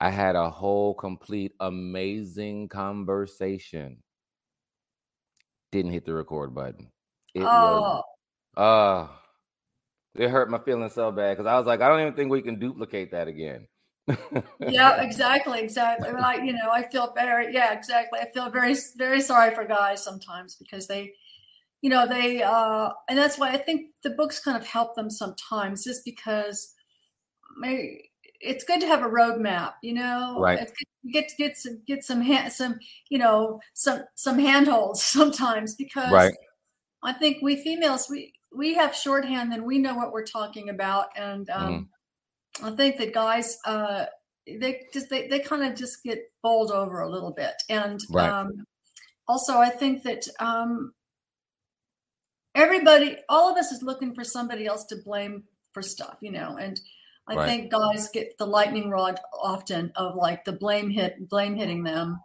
I had a whole complete amazing conversation. Didn't hit the record button. It was Oh, uh it hurt my feelings so bad because I was like, I don't even think we can duplicate that again. yeah, exactly, exactly. I, you know, I feel very, yeah, exactly. I feel very, very sorry for guys sometimes because they, you know, they, uh, and that's why I think the books kind of help them sometimes, just because may- it's good to have a roadmap. You know, Right. It's good to get to get some, get some, hand, some, you know, some, some handholds sometimes because Right. I think we females we we have shorthand and we know what we're talking about, and um, I think that guys uh, they just they, they kind of just get bowled over a little bit, and Right. um, also I think that um, everybody, all of us, is looking for somebody else to blame for stuff, you know, and. I Right. think guys get the lightning rod often of like the blame hit, blame hitting them.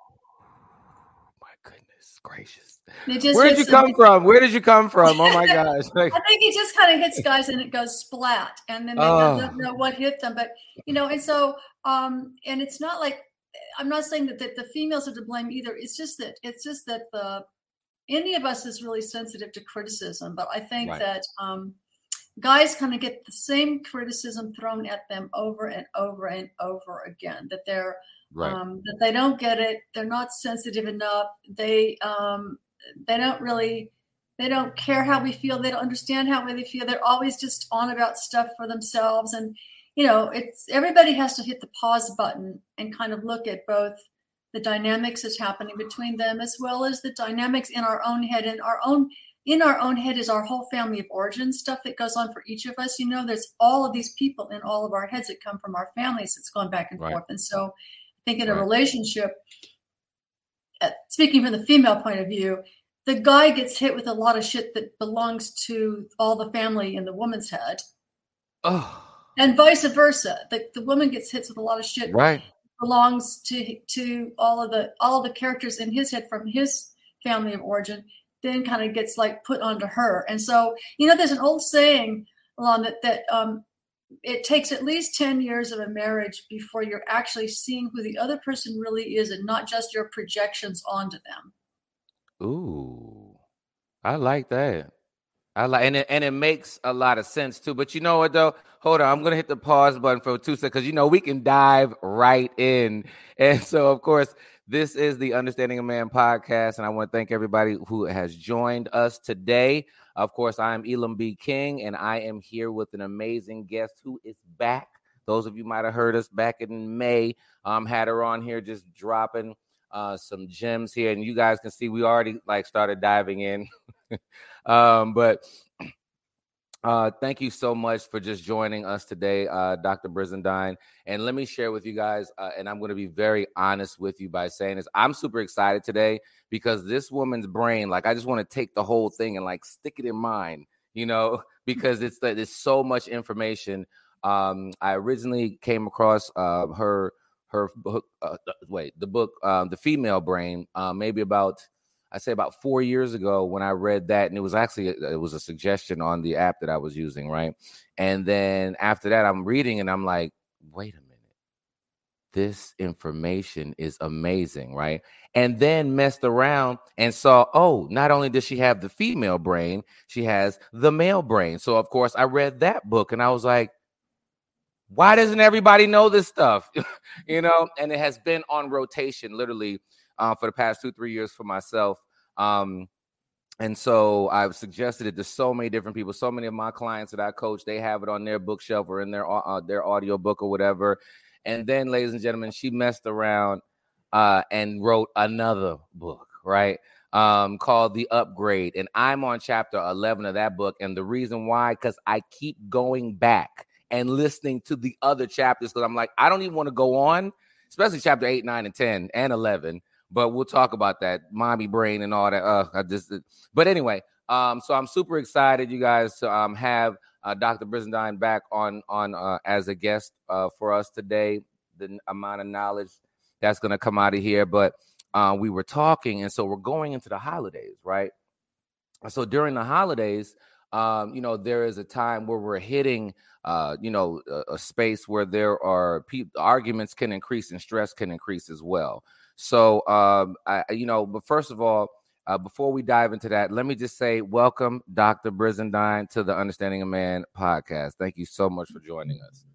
My goodness gracious. Where did you hits them- come from? Where did you come from? Oh my gosh. I think it just kind of hits guys and it goes splat, and then they Oh. don't know what hit them. But you know, and so um, and it's not like I'm not saying that, that the females are to blame either. It's just that it's just that the any of us is really sensitive to criticism, but I think Right. that um, guys kind of get the same criticism thrown at them over and over and over again. That they're right. um, that they don't get it they're not sensitive enough they um, they don't really they don't care how we feel they don't understand how we feel they're always just on about stuff for themselves and you know it's everybody has to hit the pause button and kind of look at both the dynamics that's happening between them as well as the dynamics in our own head and our own in our own head is our whole family of origin stuff that goes on for each of us you know there's all of these people in all of our heads that come from our families that's gone back and Right. forth and so I think in a relationship, uh, speaking from the female point of view, the guy gets hit with a lot of shit that belongs to all the family in the woman's head, Oh, and vice versa. The, the woman gets hit with a lot of shit right. belongs to to all of the all of the characters in his head from his family of origin. Then kind of gets like put onto her, and so you know, there's an old saying, along that that um, it takes at least 10 years of a marriage before you're actually seeing who the other person really is and not just your projections onto them. Ooh, I like that. I like, and it, and it makes a lot of sense too. But you know what though? Hold on, I'm gonna hit the pause button for two seconds because you know we can dive right in. And so, of course, this is the Understanding a Man podcast, and I want to thank everybody who has joined us today. Of course, I am Elam B. King, and I am here with an amazing guest who is back. Those of you might have heard us back in May. Um, had her on here just dropping uh some gems here, and you guys can see we already like started diving in. um, but uh, thank you so much for just joining us today, uh, Dr. Brizendine. And let me share with you guys, uh, and I'm going to be very honest with you by saying this. I'm super excited today because this woman's brain, like, I just want to take the whole thing and like stick it in mine, you know, because it's that it's so much information. Um, I originally came across uh, her her book. Uh, wait, the book, um, the female brain, uh, maybe about I say about four years ago when I read that, and it was actually it was a suggestion on the app that I was using, right? And then after that, I'm reading and I'm like, wait a minute, this information is amazing, right? And then messed around and saw, oh, not only does she have the female brain, she has the male brain. So of course, I read that book and I was like, why doesn't everybody know this stuff? you know, and it has been on rotation literally uh, for the past two, three years for myself. Um, and so I've suggested it to so many different people. So many of my clients that I coach, they have it on their bookshelf or in their uh, their audio book or whatever. And then, ladies and gentlemen, she messed around uh, and wrote another book, right? Um, called The Upgrade. And I'm on chapter 11 of that book. And the reason why, because I keep going back and listening to the other chapters because I'm like, I don't even want to go on, especially chapter 8, 9, and 10 and 11 but we'll talk about that mommy brain and all that uh I just but anyway um so i'm super excited you guys to um have uh, dr brizendine back on on uh, as a guest uh for us today the amount of knowledge that's going to come out of here but uh we were talking and so we're going into the holidays right so during the holidays um, you know, there is a time where we're hitting, uh, you know, a, a space where there are pe- arguments can increase and stress can increase as well. So, um, I, you know, but first of all, uh, before we dive into that, let me just say welcome, Dr. Brizendine, to the Understanding a Man podcast. Thank you so much for joining us.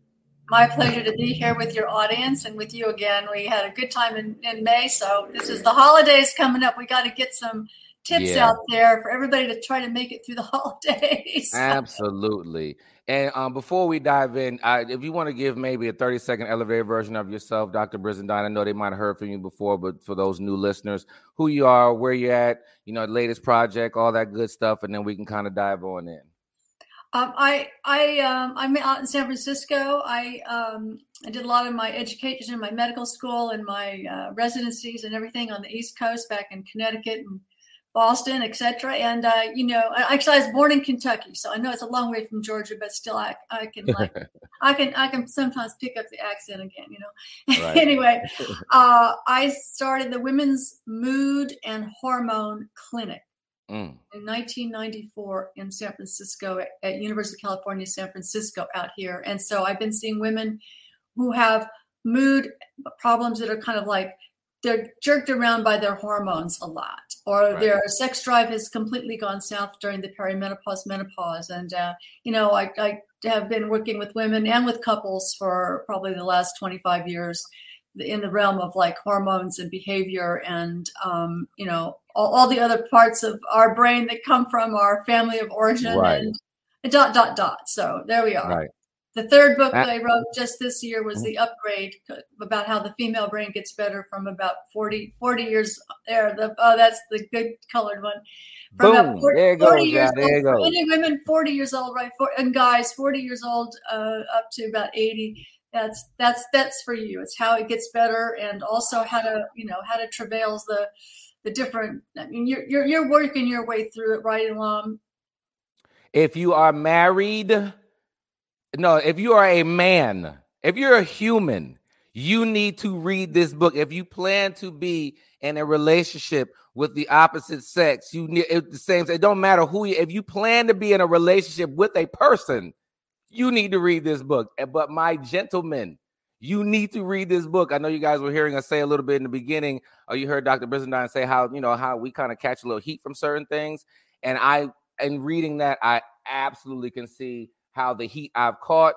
My pleasure to be here with your audience and with you again. We had a good time in, in May, so this is the holidays coming up. We got to get some tips yeah. out there for everybody to try to make it through the holidays. Absolutely. And um, before we dive in, if you want to give maybe a 30 second elevator version of yourself, Dr. Brizendine, I know they might have heard from you before, but for those new listeners, who you are, where you're at, you know, latest project, all that good stuff, and then we can kind of dive on in. Um, I I um, I'm out in San Francisco. I um, I did a lot of my education in my medical school and my uh, residencies and everything on the East Coast, back in Connecticut and Boston, etc. And uh, you know, actually, I was born in Kentucky, so I know it's a long way from Georgia, but still, I I can like I can I can sometimes pick up the accent again. You know. Right. anyway, uh, I started the Women's Mood and Hormone Clinic mm. in 1994 in San Francisco at, at University of California, San Francisco, out here. And so I've been seeing women who have mood problems that are kind of like they're jerked around by their hormones a lot, or right. their sex drive has completely gone south during the perimenopause, menopause. And, uh, you know, I, I have been working with women and with couples for probably the last 25 years in the realm of like hormones and behavior and, um, you know, all, all, the other parts of our brain that come from our family of origin right. and, dot, dot, dot. So there we are. Right. The third book that I wrote just this year was the upgrade about how the female brain gets better from about 40, 40 years there. The, oh, that's the good colored one. From Boom. 40, there you go. Years there you old, go. women 40 years old, right? For, and guys 40 years old uh, up to about 80. That's that's that's for you. It's how it gets better and also how to, you know, how to travails the the different I mean you're you're you're working your way through it right along. If you are married, no, if you are a man, if you're a human, you need to read this book. If you plan to be in a relationship with the opposite sex, you need it, the same. It don't matter who you. If you plan to be in a relationship with a person, you need to read this book. Eh, but my gentlemen, you need to read this book. I know you guys were hearing us say a little bit in the beginning, or you heard Dr. Brizendine say how you know how we kind of catch a little heat from certain things, and I, in reading that, I absolutely can see how the heat I've caught,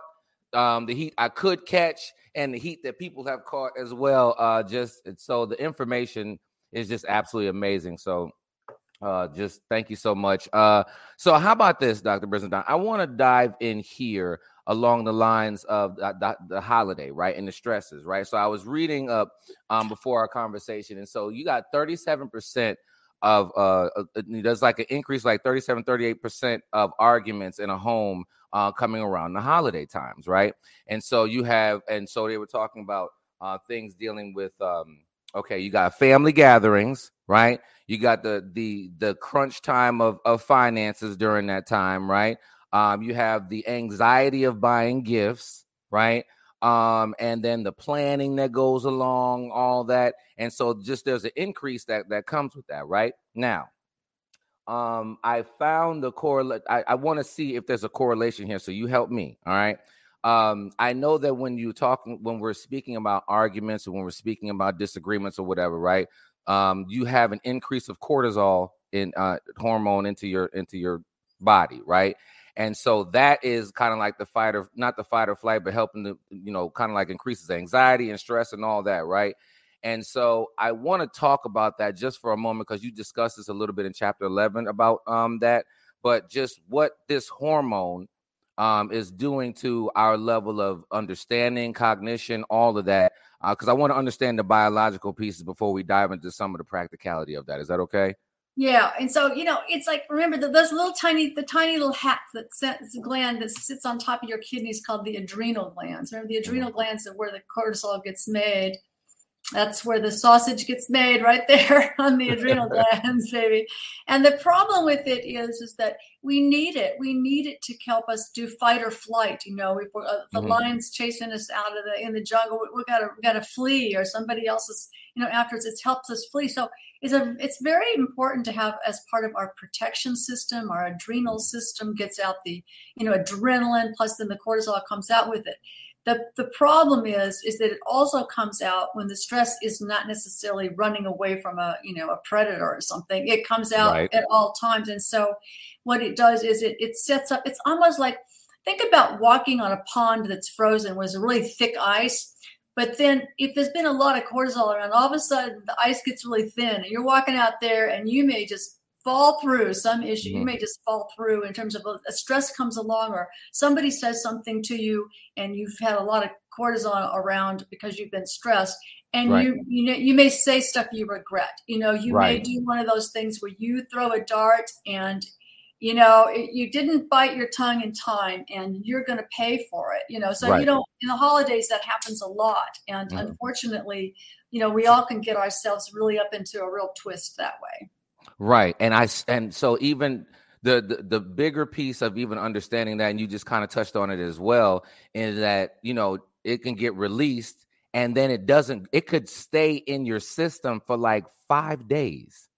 um, the heat I could catch, and the heat that people have caught as well. Uh, just so the information is just absolutely amazing. So uh, just thank you so much. Uh, so how about this, Dr. Brizendine? I want to dive in here along the lines of the, the, the, holiday, right, and the stresses, right. So I was reading up um, before our conversation, and so you got 37 percent of uh, uh there's like an increase like 37 38 percent of arguments in a home uh, coming around the holiday times, right? And so you have, and so they were talking about uh, things dealing with, um, okay, you got family gatherings, right? You got the the the crunch time of of finances during that time, right? Um, you have the anxiety of buying gifts, right? Um, and then the planning that goes along, all that, and so just there's an increase that that comes with that, right? Now, um, I found the correlate. I, I want to see if there's a correlation here. So you help me. All right. Um, I know that when you talk, when we're speaking about arguments or when we're speaking about disagreements or whatever, right? Um, you have an increase of cortisol in uh, hormone into your into your body, right? And so that is kind of like the fight or not the fight or flight, but helping to, you know, kind of like increases anxiety and stress and all that, right? And so I want to talk about that just for a moment because you discussed this a little bit in chapter 11 about um, that, but just what this hormone um, is doing to our level of understanding, cognition, all of that. Because uh, I want to understand the biological pieces before we dive into some of the practicality of that. Is that okay? Yeah, and so you know, it's like remember that those little tiny, the tiny little hat that sits, gland that sits on top of your kidneys called the adrenal glands. Remember the adrenal mm-hmm. glands are where the cortisol gets made That's where the sausage gets made, right there on the adrenal glands, baby. And the problem with it is, is that we need it. We need it to help us do fight or flight. You know, if uh, the mm-hmm. lion's chasing us out of the in the jungle, we, we gotta we gotta flee, or somebody else is, you know, after It helps us flee. So it's a it's very important to have as part of our protection system. Our adrenal system gets out the, you know, adrenaline plus then the cortisol comes out with it the, the problem is is that it also comes out when the stress is not necessarily running away from a you know a predator or something. It comes out right. at all times, and so what it does is it it sets up. It's almost like think about walking on a pond that's frozen with really thick ice. But then, if there's been a lot of cortisol around, all of a sudden the ice gets really thin, and you're walking out there, and you may just fall through some issue. Mm-hmm. You may just fall through in terms of a, a, stress comes along or somebody says something to you and you've had a lot of cortisol around because you've been stressed and right. you you know you may say stuff you regret. You know, you right. may do one of those things where you throw a dart and you know it, you didn't bite your tongue in time and you're going to pay for it you know so right. you don't in the holidays that happens a lot and mm-hmm. unfortunately you know we all can get ourselves really up into a real twist that way Right. And I and so even the, the the bigger piece of even understanding that, and you just kind of touched on it as well, is that you know it can get released and then it doesn't. It could stay in your system for like five days.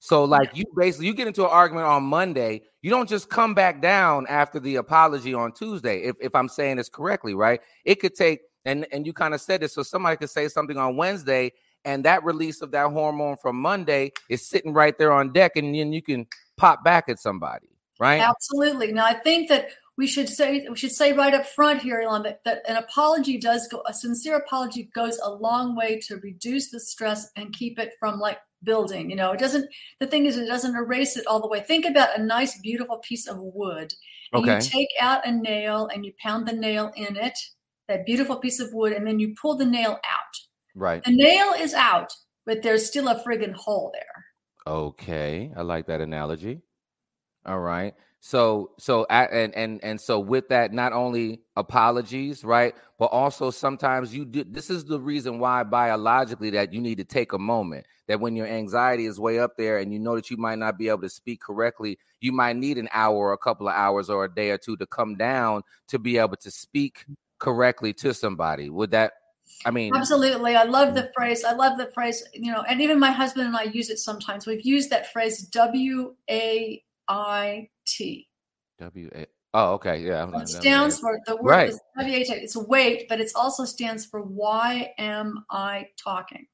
So like you basically you get into an argument on Monday, you don't just come back down after the apology on Tuesday. If if I'm saying this correctly, right? It could take and and you kind of said this, so somebody could say something on Wednesday and that release of that hormone from Monday is sitting right there on deck, and then you can pop back at somebody, right? Absolutely. Now, I think that we should say we should say right up front here, Elon, that, that an apology does go a sincere apology goes a long way to reduce the stress and keep it from like building. You know, it doesn't. The thing is, it doesn't erase it all the way. Think about a nice, beautiful piece of wood. And okay. You take out a nail and you pound the nail in it, that beautiful piece of wood, and then you pull the nail out. Right. The nail is out, but there's still a friggin' hole there. Okay, I like that analogy. All right. So so and and and so with that, not only apologies, right, but also sometimes you do. This is the reason why biologically that you need to take a moment. That when your anxiety is way up there and you know that you might not be able to speak correctly, you might need an hour or a couple of hours or a day or two to come down to be able to speak correctly to somebody. Would that I mean, absolutely. I love the phrase. I love the phrase, you know, and even my husband and I use it sometimes. We've used that phrase W A I T. W A. Oh, okay. Yeah. It stands for the word right. W A T. It's wait, but it also stands for why am I talking?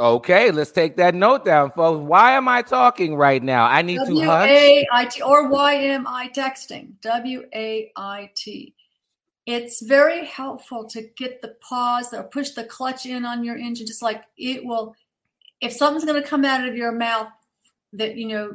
Okay, let's take that note down, folks. Why am I talking right now? I need W-A-I-T, to hunt. Or why am I texting? W A I T it's very helpful to get the pause or push the clutch in on your engine just like it will if something's going to come out of your mouth that you know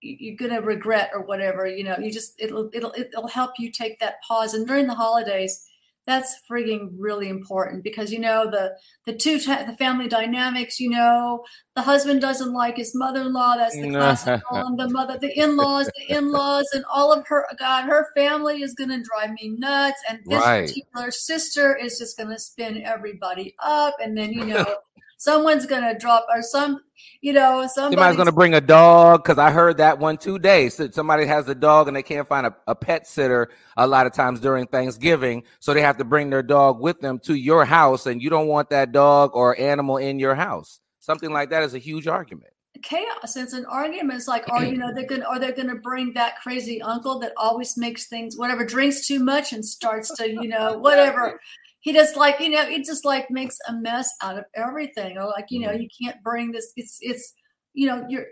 you're going to regret or whatever you know you just it'll it'll it'll help you take that pause and during the holidays that's frigging really important because you know the the two the family dynamics you know the husband doesn't like his mother-in-law that's the classic the mother the in-laws the in-laws and all of her god her family is going to drive me nuts and this right. particular sister is just going to spin everybody up and then you know someone's gonna drop or some you know somebody's gonna bring a dog because i heard that one two days so somebody has a dog and they can't find a, a pet sitter a lot of times during thanksgiving so they have to bring their dog with them to your house and you don't want that dog or animal in your house. Something like that is a huge argument. Chaos. It's an argument. It's like oh you know they're gonna are they gonna bring that crazy uncle that always makes things whatever drinks too much and starts to you know whatever he just like you know it just like makes a mess out of everything or like you know mm-hmm. you can't bring this it's it's you know your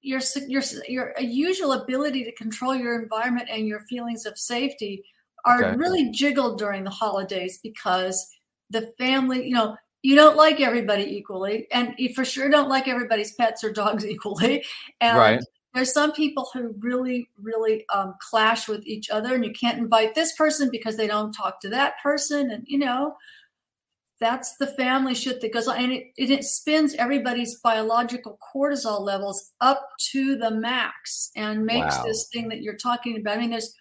your your your usual ability to control your environment and your feelings of safety are okay. really jiggled during the holidays because the family you know you don't like everybody equally and you for sure don't like everybody's pets or dogs equally and right there's some people who really really um, clash with each other and you can't invite this person because they don't talk to that person and you know that's the family shit that goes on and it, it spins everybody's biological cortisol levels up to the max and makes wow. this thing that you're talking about i mean there's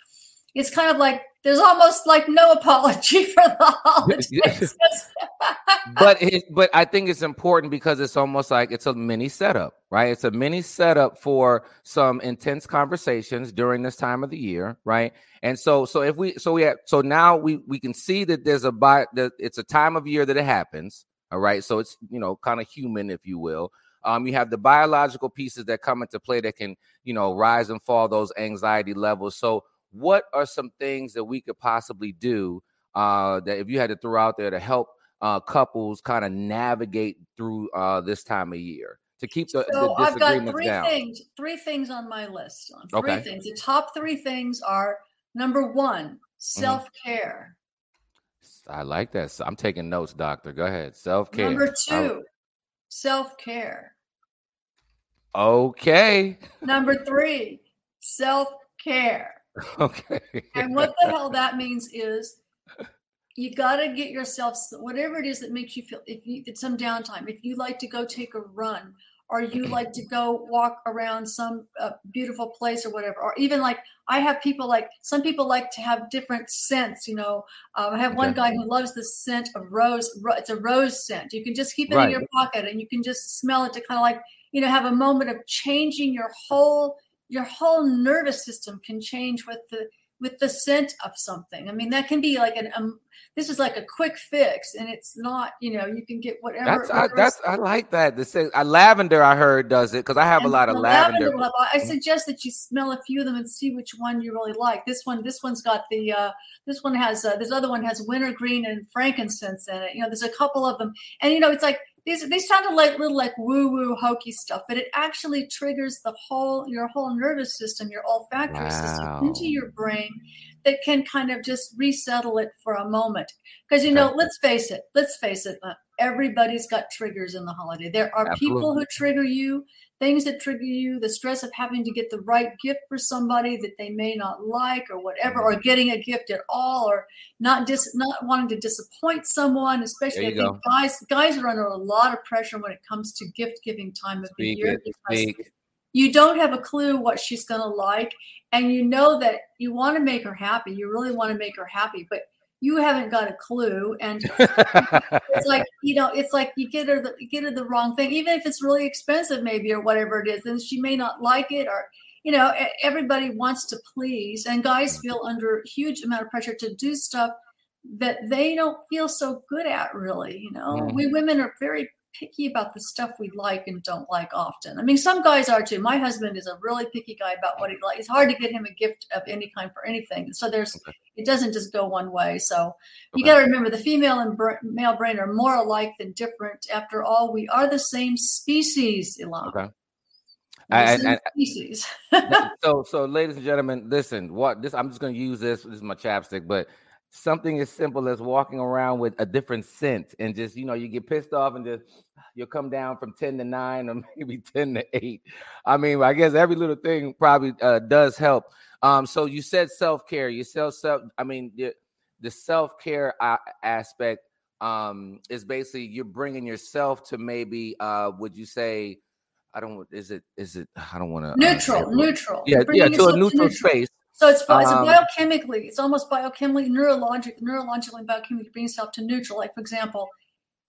it's kind of like there's almost like no apology for the holidays but it, but I think it's important because it's almost like it's a mini setup, right? It's a mini setup for some intense conversations during this time of the year, right? And so so if we so we have so now we we can see that there's a bi that it's a time of year that it happens, all right? So it's you know kind of human, if you will. Um, you have the biological pieces that come into play that can you know rise and fall those anxiety levels. So what are some things that we could possibly do uh, that if you had to throw out there to help uh, couples kind of navigate through uh, this time of year to keep the, so the I've got three down? things. Three things on my list. On three Okay. things. The top three things are number one, Mm-hmm. self care. I like that. So I'm taking notes, doctor. Go ahead. Self care. Number two, self care. Okay. Number three, self care. Okay. And what the hell that means is you got to get yourself whatever it is that makes you feel if you it's some downtime if you like to go take a run or you like to go walk around some uh, beautiful place or whatever or even like i have people like some people like to have different scents you know um, i have one Okay. guy who loves the scent of rose ro- it's a rose scent you can just keep it Right. in your pocket and you can just smell it to kind of like you know have a moment of changing your whole your whole nervous system can change with the with the scent of something. I mean, that can be like an um, this is like a quick fix, and it's not. You know, you can get whatever. That's I, that's I like that. The say, uh, lavender I heard does it because I have a lot of lavender. level, I suggest that you smell a few of them and see which one you really like. This one, this one's got the. Uh, this one has. Uh, this other one has wintergreen and frankincense in it. You know, there's a couple of them, and you know, it's like these. They sounded like little like woo woo hokey stuff, but it actually triggers the whole your whole nervous system, your olfactory system into your brain that can kind of just resettle it for a moment. Because you know, let's face it. Let's face it. Uh, Everybody's got triggers in the holiday. There are people who trigger you things that trigger you, the stress of having to get the right gift for somebody that they may not like or whatever, or getting a gift at all, or not dis not wanting to disappoint someone, especially I think guys guys are under a lot of pressure when it comes to gift giving time of the year it. because Speak. you don't have a clue what she's going to like and you know that you want to make her happy you really want to make her happy but you haven't got a clue and it's like you know it's like you get her the you get her the wrong thing even if it's really expensive maybe or whatever it is and she may not like it or you know everybody wants to please and guys feel under huge amount of pressure to do stuff that they don't feel so good at really you know Mhm. we women are very picky about the stuff we like and don't like often i mean some guys are too my husband is a really picky guy about what he likes it's hard to get him a gift of any kind for anything so there's Okay. it doesn't just go one way so you got to remember the female and br- male brain are more alike than different. After all, we are the same species, Ilan. Okay. And- same species. so so ladies and gentlemen listen what this i'm just going to use this this is my chapstick but something as simple as walking around with a different scent and just you know you get pissed off and just you'll come down from 10 to 9 or maybe 10 to 8 i mean i guess every little thing probably uh, does help um so you said self-care you self self i mean the, the self-care uh, aspect um is basically you're bringing yourself to maybe uh would you say I don't. Is it? Is it? I don't want to. neutral, neutral. Yeah, yeah, to a yourself neutral space. So it's, it's Um, biochemically, it's almost biochemically, neurologic, neurologically, and biochemically bring yourself to neutral. Like, for example,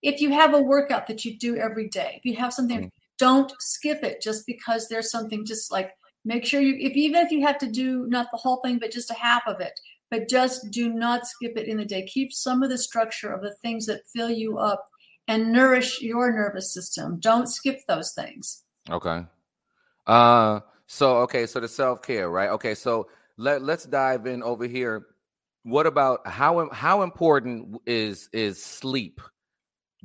if you have a workout that you do every day, if you have something, Mhm. don't skip it just because there's something just like make sure you, if even if you have to do not the whole thing, but just a half of it, but just do not skip it in the day. Keep some of the structure of the things that fill you up and nourish your nervous system. Don't skip those things. Okay. Uh. So okay. So the self care, right? Okay. So let let's dive in over here. What about how how important is is sleep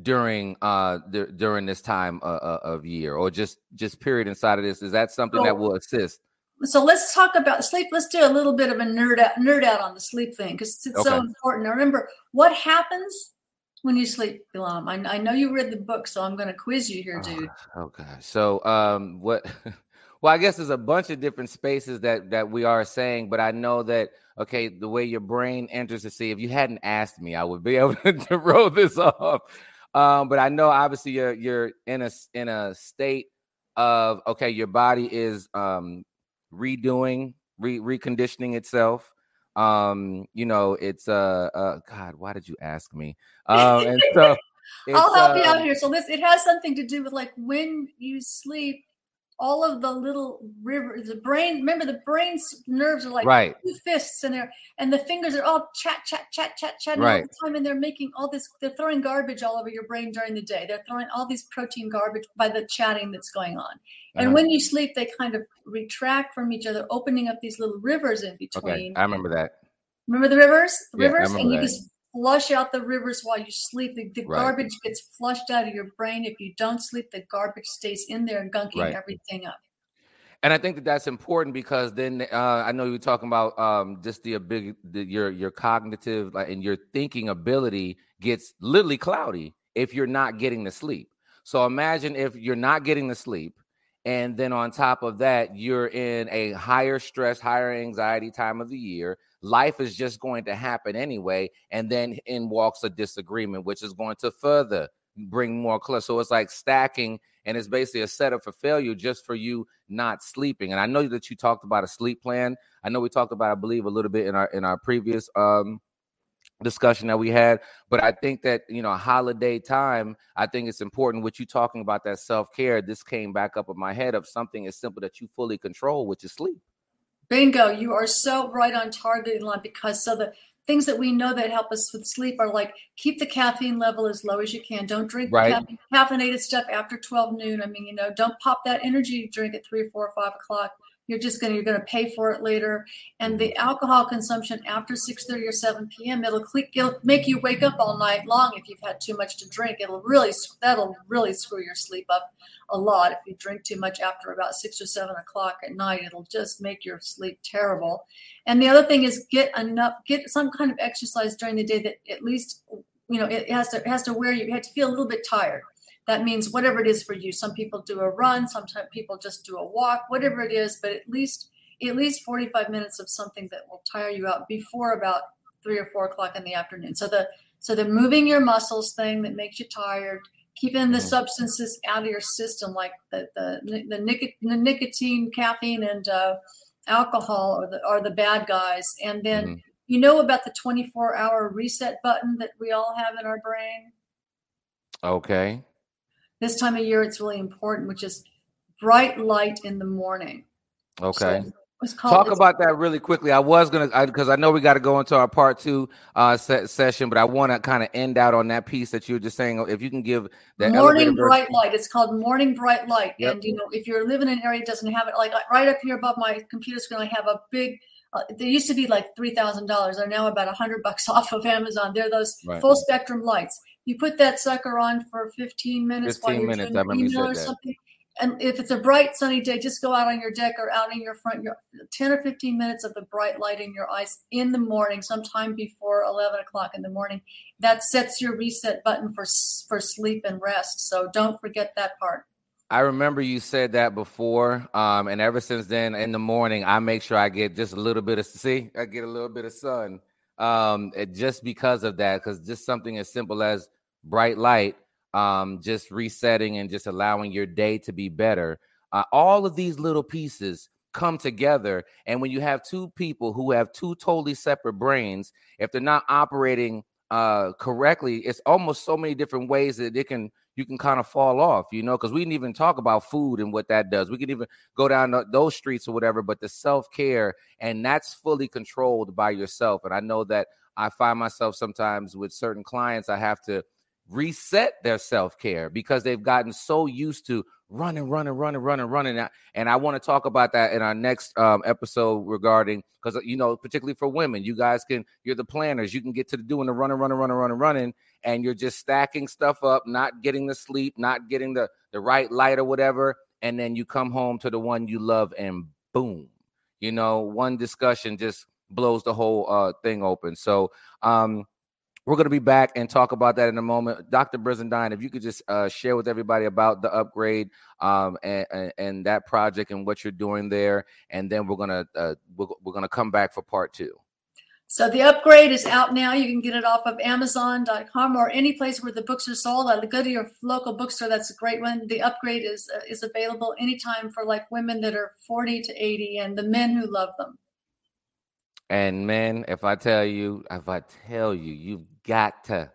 during uh the, during this time uh, uh, of year or just just period inside of this? Is that something that will assist? so let's talk about sleep. Let's do a little bit of a nerd out, nerd out on the sleep thing because it's so Okay. important. Now, remember what happens when you sleep, Bilam. I, I know you read the book, so I'm going to quiz you here, dude. Oh, okay. So um what well I guess there's a bunch of different spaces that that we are saying, but I know that okay, the way your brain enters the sea, if you hadn't asked me, I would be able to roll this off. Um, but I know obviously you're you're in a in a state of okay, your body is um redoing, re reconditioning itself. Um, you know, it's uh uh God, why did you ask me? Um, and so I'll help you out um, here. So this it has something to do with like when you sleep, all of the little rivers, the brain. Remember, the brain's nerves are like right. two fists and they're and the fingers are all chat, chat, chat, chat, chat right. all the time, and they're making all this. They're throwing garbage all over your brain during the day. They're throwing all these protein garbage by the chatting that's going on. And uh-huh. when you sleep, they kind of retract from each other, opening up these little rivers in between. Okay, I remember that. Remember the rivers? The yeah, rivers, and you that. just flush out the rivers while you sleep. The, the right. garbage gets flushed out of your brain. If you don't sleep, the garbage stays in there, gunking right. everything up. And I think that that's important because then uh, I know you were talking about um, just the, big the, your your cognitive like, and your thinking ability gets literally cloudy if you're not getting the sleep. So imagine if you're not getting the sleep, and then on top of that, you're in a higher stress, higher anxiety time of the year. Life is just going to happen anyway, and then in walks a disagreement, which is going to further bring more clutter. So it's like stacking, and it's basically a setup for failure just for you not sleeping. And I know that you talked about a sleep plan. I know we talked about, I believe, a little bit in our in our previous um discussion that we had. But I think that you know, holiday time, I think it's important. What you talking about that self care, this came back up in my head of something as simple that you fully control, which is sleep. Bingo! You are so right on target, line because so the things that we know that help us with sleep are like keep the caffeine level as low as you can. Don't drink right. caffeine, caffeinated stuff after 12 noon. I mean, you know, don't pop that energy drink at three or four or five o'clock. You're just gonna you're gonna pay for it later. And the alcohol consumption after 6:30 or 7 p.m. It'll click, it'll make you wake up all night long if you've had too much to drink. It'll really that'll really screw your sleep up a lot if you drink too much after about six or seven o'clock at night. It'll just make your sleep terrible. And the other thing is get enough, get some kind of exercise during the day that at least you know it has to it has to wear you. You have to feel a little bit tired that means whatever it is for you. Some people do a run sometimes people just do a walk whatever it is but at least at least 45 minutes of something that will tire you out before about three or four o'clock in the afternoon. So the so the moving your muscles thing that makes you tired keeping the substances out of your system like the the, the, nic- the nicotine caffeine and uh, alcohol are the, are the bad guys. And then mm-hmm. you know about the 24 hour reset button that we all have in our brain? Okay this time of year it's really important, which is bright light in the morning. Okay. So Talk about that really quickly. I was gonna because I, I, know we got to go into our part two uh, se- session, but I want to kind of end out on that piece that you were just saying. If you can give that morning bright light, it's called morning bright light, yep. and you know if you're living in an area that doesn't have it, like right up here above my computer screen, I have a big. Uh, there used to be like three thousand dollars. They're now about a hundred bucks off of Amazon. They're those right. full spectrum lights you put that sucker on for 15 minutes 15 while you're minutes, doing email or something. And if it's a bright sunny day, just go out on your deck or out in your front yard. 10 or 15 minutes of the bright light in your eyes in the morning, sometime before 11 o'clock in the morning. That sets your reset button for for sleep and rest. So don't forget that part. I remember you said that before, um, and ever since then, in the morning, I make sure I get just a little bit of see, I get a little bit of sun, um, just because of that, because just something as simple as bright light, um, just resetting and just allowing your day to be better. Uh, all of these little pieces come together. And when you have two people who have two totally separate brains, if they're not operating uh, correctly, it's almost so many different ways that it can you can kind of fall off, you know, because we didn't even talk about food and what that does. We can even go down those streets or whatever, but the self care and that's fully controlled by yourself. And I know that I find myself sometimes with certain clients, I have to reset their self care because they've gotten so used to running, running, running, running, running. And I want to talk about that in our next um, episode regarding because you know, particularly for women, you guys can you're the planners. You can get to the doing the running, running, running, running, running, and you're just stacking stuff up, not getting the sleep, not getting the the right light or whatever, and then you come home to the one you love, and boom, you know, one discussion just blows the whole uh, thing open. So um we're going to be back and talk about that in a moment. Dr. Brizendine, if you could just uh, share with everybody about the upgrade um, and, and, and, that project and what you're doing there, and then we're going to uh, we're, we're going to come back for part two. So the upgrade is out now. You can get it off of Amazon.com or any place where the books are sold. I go to your local bookstore. That's a great one. The upgrade is uh, is available anytime for like women that are 40 to 80 and the men who love them. And men, if I tell you, if I tell you, you've got to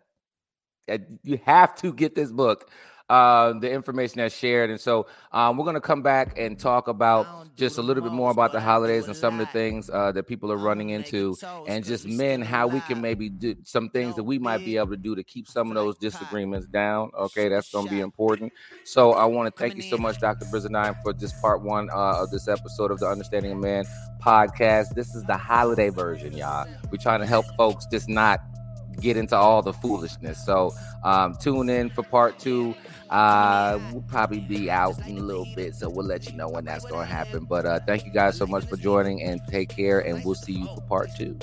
you have to get this book uh, the information that's shared. And so um, we're going to come back and talk about just a little bit more about the holidays and some of the things uh, that people are running into, and just men, how we can maybe do some things that we might be able to do to keep some of those disagreements down. Okay, that's going to be important. So I want to thank you so much, Dr. Brizendine, for this part one uh, of this episode of the Understanding of Man podcast. This is the holiday version, y'all. We're trying to help folks just not get into all the foolishness. So um, tune in for part two. Uh, we'll probably be out in a little bit, so we'll let you know when that's going to happen. But uh, thank you guys so much for joining, and take care, and we'll see you for part two.